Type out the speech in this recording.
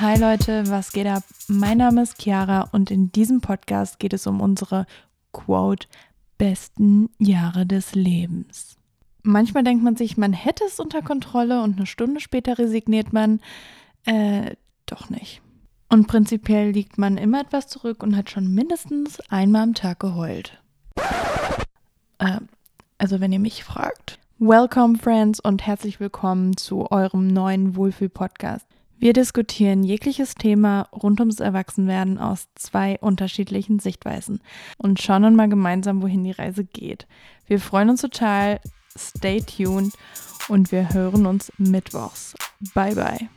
Hi Leute, was geht ab? Mein Name ist Chiara und in diesem Podcast geht es um unsere Quote besten Jahre des Lebens. Manchmal denkt man sich, man hätte es unter Kontrolle und eine Stunde später resigniert man, äh, doch nicht. Und prinzipiell liegt man immer etwas zurück und hat schon mindestens einmal am Tag geheult. Äh, also wenn ihr mich fragt. Welcome Friends und herzlich willkommen zu eurem neuen Wohlfühl-Podcast. Wir diskutieren jegliches Thema rund ums Erwachsenwerden aus zwei unterschiedlichen Sichtweisen und schauen dann mal gemeinsam, wohin die Reise geht. Wir freuen uns total. Stay tuned und wir hören uns mittwochs. Bye bye.